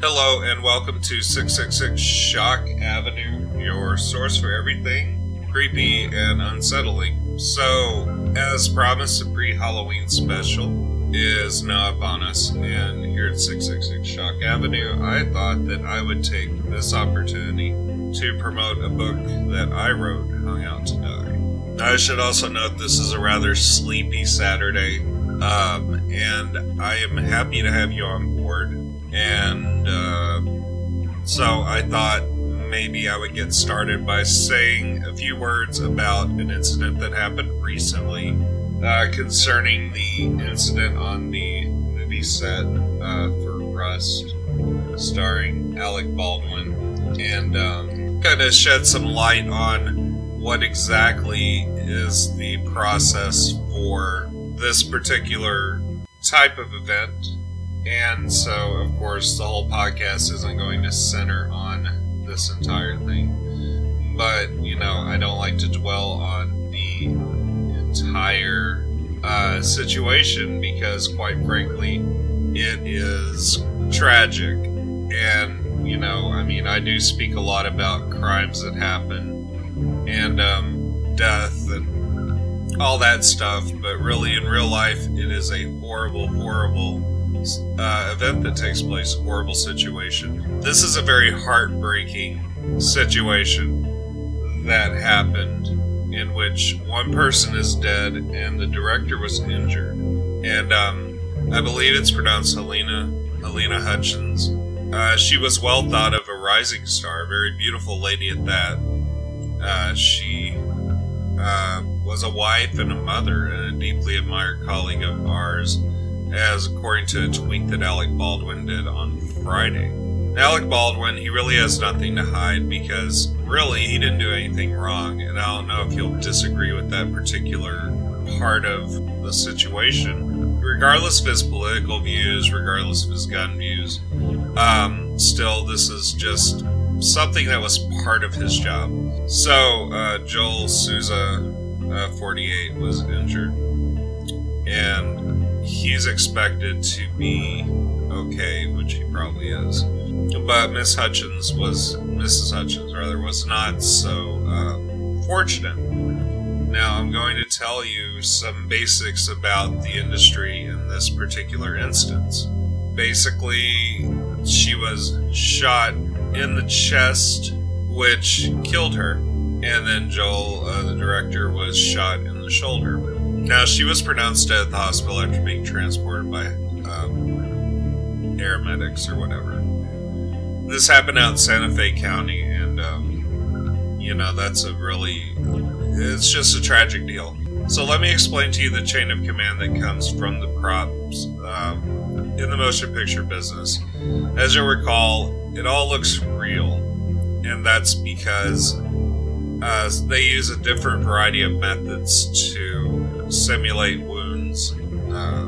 Hello and welcome to 666 Shock Avenue, your source for everything creepy and unsettling. So, as promised, the pre Halloween special is now upon us, and here at 666 Shock Avenue, I thought that I would take this opportunity to promote a book that I wrote, Hung Out to Die. I should also note this is a rather sleepy Saturday, um, and I am happy to have you on board. And uh, so I thought maybe I would get started by saying a few words about an incident that happened recently uh, concerning the incident on the movie set uh, for Rust, starring Alec Baldwin, and um, kind of shed some light on what exactly is the process for this particular type of event. And so, of course, the whole podcast isn't going to center on this entire thing. But, you know, I don't like to dwell on the entire uh, situation because, quite frankly, it is tragic. And, you know, I mean, I do speak a lot about crimes that happen and um, death and all that stuff, but really in real life, it is a horrible, horrible uh, event that takes place, horrible situation. This is a very heartbreaking situation that happened in which one person is dead and the director was injured. And um, I believe it's pronounced Helena, Helena Hutchins. Uh, she was well thought of, a rising star, a very beautiful lady at that. Uh, she uh, was a wife and a mother and a deeply admired colleague of ours, as according to a tweet that Alec Baldwin did on Friday. Alec Baldwin, he really has nothing to hide because really he didn't do anything wrong, and I don't know if you'll disagree with that particular part of the situation. Regardless of his political views, regardless of his gun views, um, still, this is just something that was part of his job. So, uh, Joel Souza, uh, 48, was injured, and he's expected to be okay, which he probably is. But Miss Hutchins was, Mrs. Hutchins rather, was not so uh, fortunate. Now, I'm going to tell you some basics about the industry in this particular instance. Basically, she was shot in the chest, which killed her. And then Joel, uh, the director, was shot in the shoulder. Now, she was pronounced dead at the hospital after being transported by um, paramedics or whatever. This happened out in Santa Fe County, and, um, you know, that's a really. It's just a tragic deal. So, let me explain to you the chain of command that comes from the props um, in the motion picture business. As you'll recall, it all looks real, and that's because uh, they use a different variety of methods to simulate wounds uh,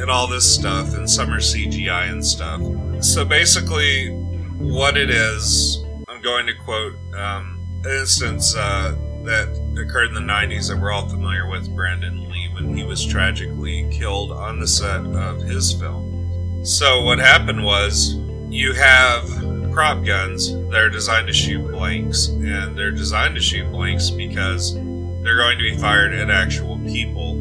and all this stuff, and some are CGI and stuff. So basically, what it is, I'm going to quote um, an instance uh, that occurred in the 90s that we're all familiar with Brandon Lee when he was tragically killed on the set of his film. So, what happened was you have prop guns that are designed to shoot blanks, and they're designed to shoot blanks because they're going to be fired at actual people.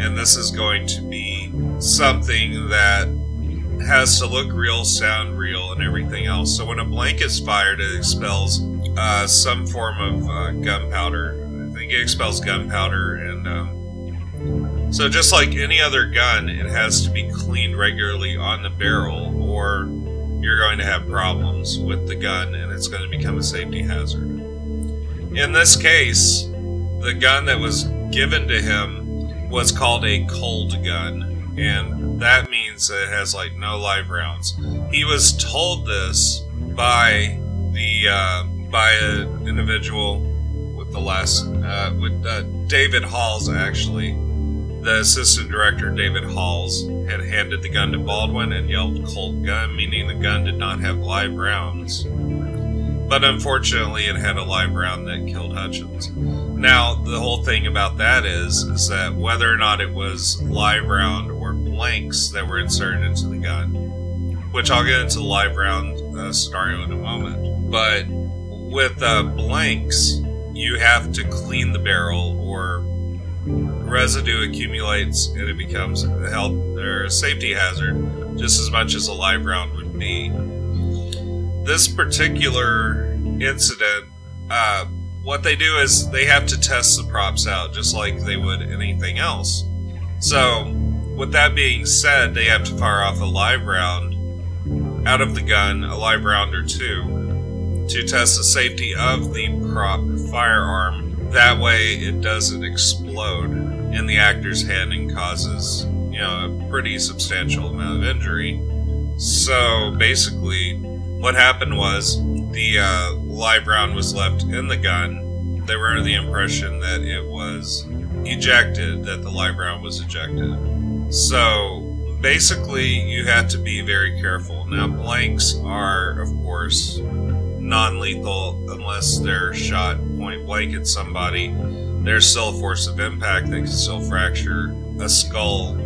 And this is going to be something that has to look real, sound real, and everything else. So when a blank is fired, it expels uh, some form of uh, gunpowder. I think it expels gunpowder, and um, so just like any other gun, it has to be cleaned regularly on the barrel, or you're going to have problems with the gun, and it's going to become a safety hazard. In this case, the gun that was given to him was called a cold gun, and that means it has like no live rounds. He was told this by the uh, by an individual with the last uh, with uh, David Halls actually. The assistant director David Halls had handed the gun to Baldwin and yelled "Cold gun," meaning the gun did not have live rounds. But unfortunately, it had a live round that killed Hutchins. Now, the whole thing about that is, is that whether or not it was live round or blanks that were inserted into the gun which I'll get into the live round uh, scenario in a moment. But with uh, blanks, you have to clean the barrel or residue accumulates and it becomes a health or a safety hazard just as much as a live round would be. This particular incident, uh, what they do is they have to test the props out just like they would anything else. So, with that being said, they have to fire off a live round out of the gun, a live round or two, to test the safety of the prop firearm. That way, it doesn't explode in the actor's hand and causes, you know, a pretty substantial amount of injury. So basically, what happened was the uh, live round was left in the gun. They were under the impression that it was ejected, that the live round was ejected. So basically, you have to be very careful. Now, blanks are, of course, non lethal unless they're shot point blank at somebody. There's still a force of impact that can still fracture a skull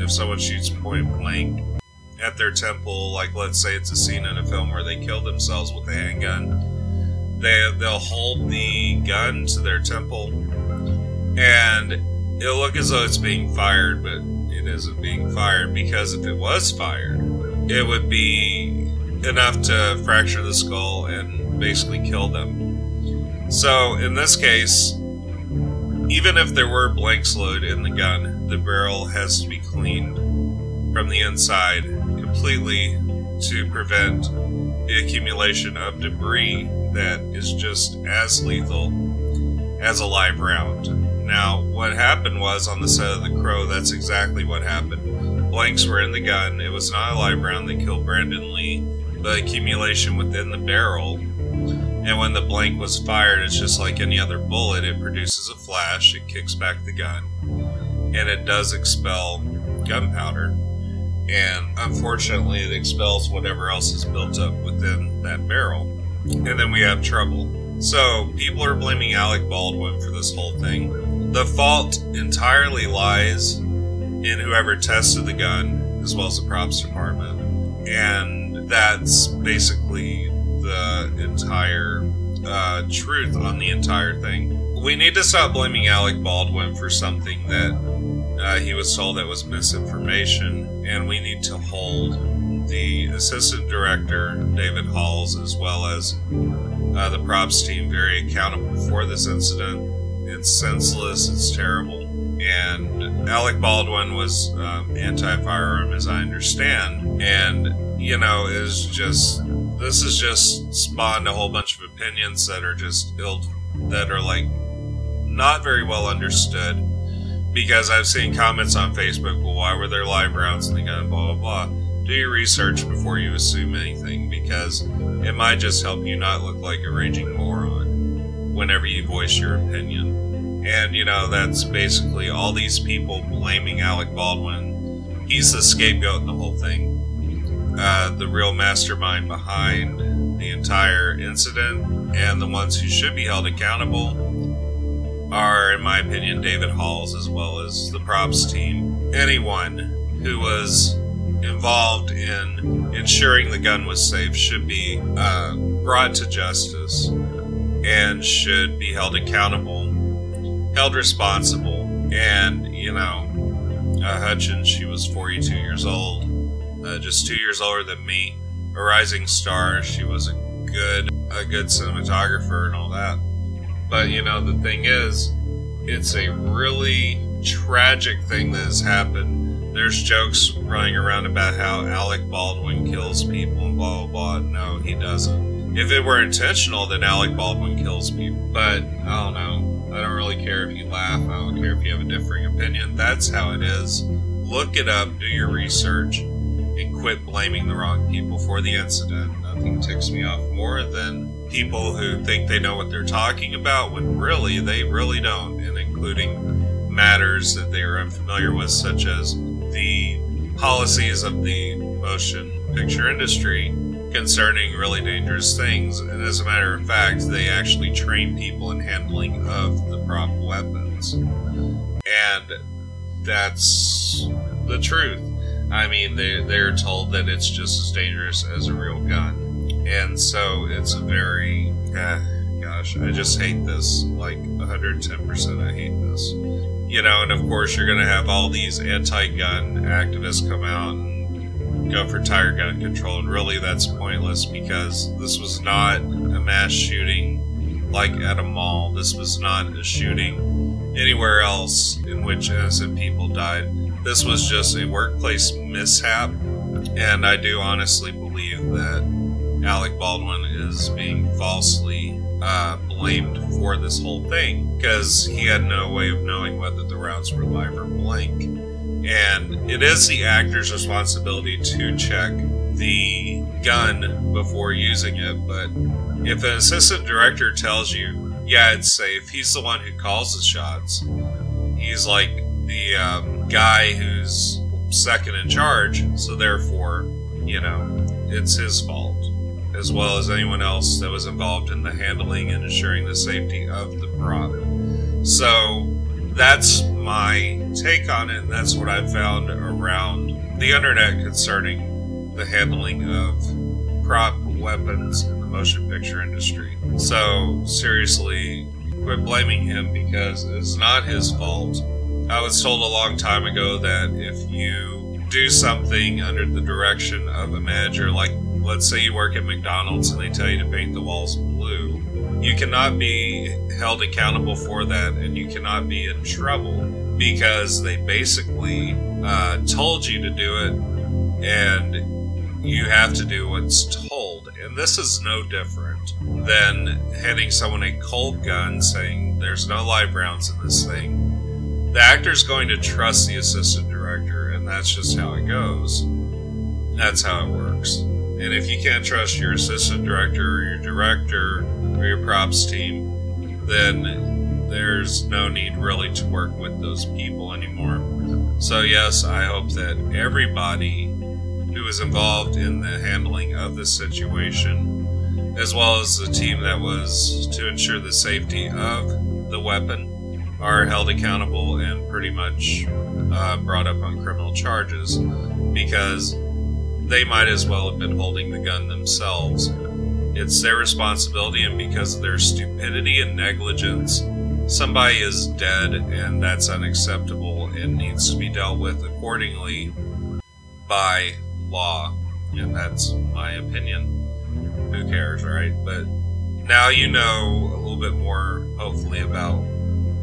if someone shoots point blank at their temple. Like, let's say it's a scene in a film where they kill themselves with a handgun. They, they'll hold the gun to their temple and it'll look as though it's being fired, but it isn't being fired because if it was fired, it would be enough to fracture the skull and basically kill them. So, in this case, even if there were blanks loaded in the gun, the barrel has to be cleaned from the inside completely to prevent the accumulation of debris that is just as lethal as a live round. Now, what happened was on the set of The Crow, that's exactly what happened. Blanks were in the gun. It was not a live round that killed Brandon Lee, but accumulation within the barrel. And when the blank was fired, it's just like any other bullet. It produces a flash, it kicks back the gun, and it does expel gunpowder. And unfortunately, it expels whatever else is built up within that barrel. And then we have trouble. So, people are blaming Alec Baldwin for this whole thing the fault entirely lies in whoever tested the gun as well as the props department. And that's basically the entire uh, truth on the entire thing. We need to stop blaming Alec Baldwin for something that uh, he was told that was misinformation, and we need to hold the assistant director, David Halls, as well as uh, the props team very accountable for this incident it's senseless. It's terrible. And Alec Baldwin was um, anti-firearm, as I understand, and you know is just this has just spawned a whole bunch of opinions that are just ill, that are like not very well understood. Because I've seen comments on Facebook, well, why were there live rounds in the gun, blah blah blah. Do your research before you assume anything, because it might just help you not look like a raging moron whenever you voice your opinion. And, you know, that's basically all these people blaming Alec Baldwin. He's the scapegoat in the whole thing. Uh, the real mastermind behind the entire incident, and the ones who should be held accountable are, in my opinion, David Halls as well as the props team. Anyone who was involved in ensuring the gun was safe should be uh, brought to justice and should be held accountable held responsible. And, you know, uh, Hutchins, she was 42 years old, uh, just two years older than me. A rising star. She was a good, a good cinematographer and all that. But you know, the thing is, it's a really tragic thing that has happened. There's jokes running around about how Alec Baldwin kills people and blah blah blah. No, he doesn't. If it were intentional, then Alec Baldwin kills people. But I don't know. I don't really care if you laugh. I don't care if you have a differing opinion. That's how it is. Look it up, do your research, and quit blaming the wrong people for the incident. Nothing ticks me off more than people who think they know what they're talking about when really they really don't, and including matters that they are unfamiliar with, such as the policies of the motion picture industry concerning really dangerous things. And as a matter of fact, they actually train people in handling of the prop weapons. And that's the truth. I mean, they, they're told that it's just as dangerous as a real gun. And so it's a very, eh, gosh, I just hate this. Like 110%, I hate this. You know, and of course, you're to have all these anti gun activists come out and go for tire gun control. And really, that's pointless because this was not a mass shooting like at a mall. This was not a shooting anywhere else in which innocent people died. This was just a workplace mishap. And I do honestly believe that Alec Baldwin is being falsely uh, blamed for this whole thing because he had no way of knowing whether the rounds were live or blank. And it is the actor's responsibility to check the gun before using it. But if an assistant director tells you, yeah, it's safe, he's the one who calls the shots. He's like the um, guy who's second in charge, so therefore, you know, it's his fault as well as anyone else that was involved in the handling and ensuring the safety of the prop. So that's my take on it, and that's what I've found around the internet concerning the handling of prop weapons in the motion picture industry. So, seriously, quit blaming him because it's not his fault. I was told a long time ago that if you do something under the direction of a manager, like let's say you work at McDonald's and they tell you to paint the walls blue, you cannot be held accountable for that and you cannot be in trouble because they basically uh, told you to do it and you have to do what's told. And this is no different than handing someone a cold gun saying there's no live rounds in this thing. The actor's going to trust the assistant director, and that's just how it goes. That's how it works. And if you can't trust your assistant director or your director or your props team, then there's no need really to work with those people anymore. So, yes, I hope that everybody who was involved in the handling of this situation, as well as the team that was to ensure the safety of the weapon, are held accountable and pretty much uh, brought up on criminal charges because they might as well have been holding the gun themselves. It's their responsibility, and because of their stupidity and negligence, somebody is dead, and that's unacceptable and needs to be dealt with accordingly by law. And that's my opinion. Who cares, right? But now you know a little bit more, hopefully, about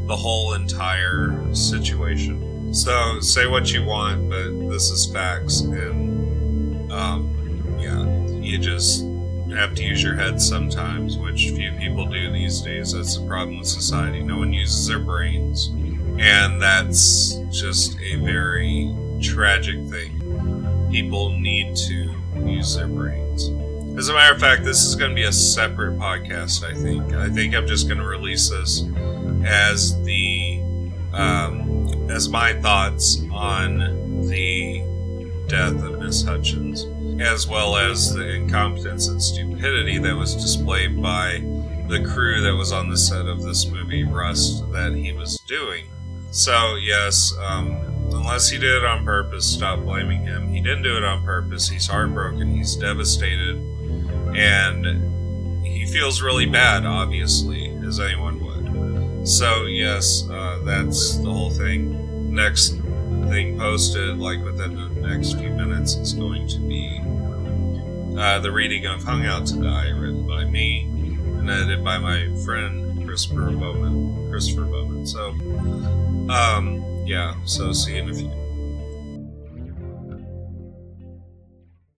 the whole entire situation. So say what you want, but this is facts, and um, yeah, you just have to use your head sometimes, which few people do these days. That's the problem with society. No one uses their brains. And that's just a very tragic thing. People need to use their brains. As a matter of fact, this is going to be a separate podcast, I think. I think I'm just going to release this as the um, as my thoughts on the death of Miss Hutchins, as well as the incompetence and stupidity that was displayed by the crew that was on the set of this movie, Rust, that he was doing. So, yes, um, unless he did it on purpose, stop blaming him. He didn't do it on purpose. He's heartbroken, he's devastated, and he feels really bad, obviously, as anyone would. So, yes, uh, that's the whole thing. Next thing posted, like within the next few minutes, is going to be uh, the reading of Hung Out to Die, written by me and edited by my friend Christopher Bowman. Christopher Bowman. So, um, yeah. So see you in a few.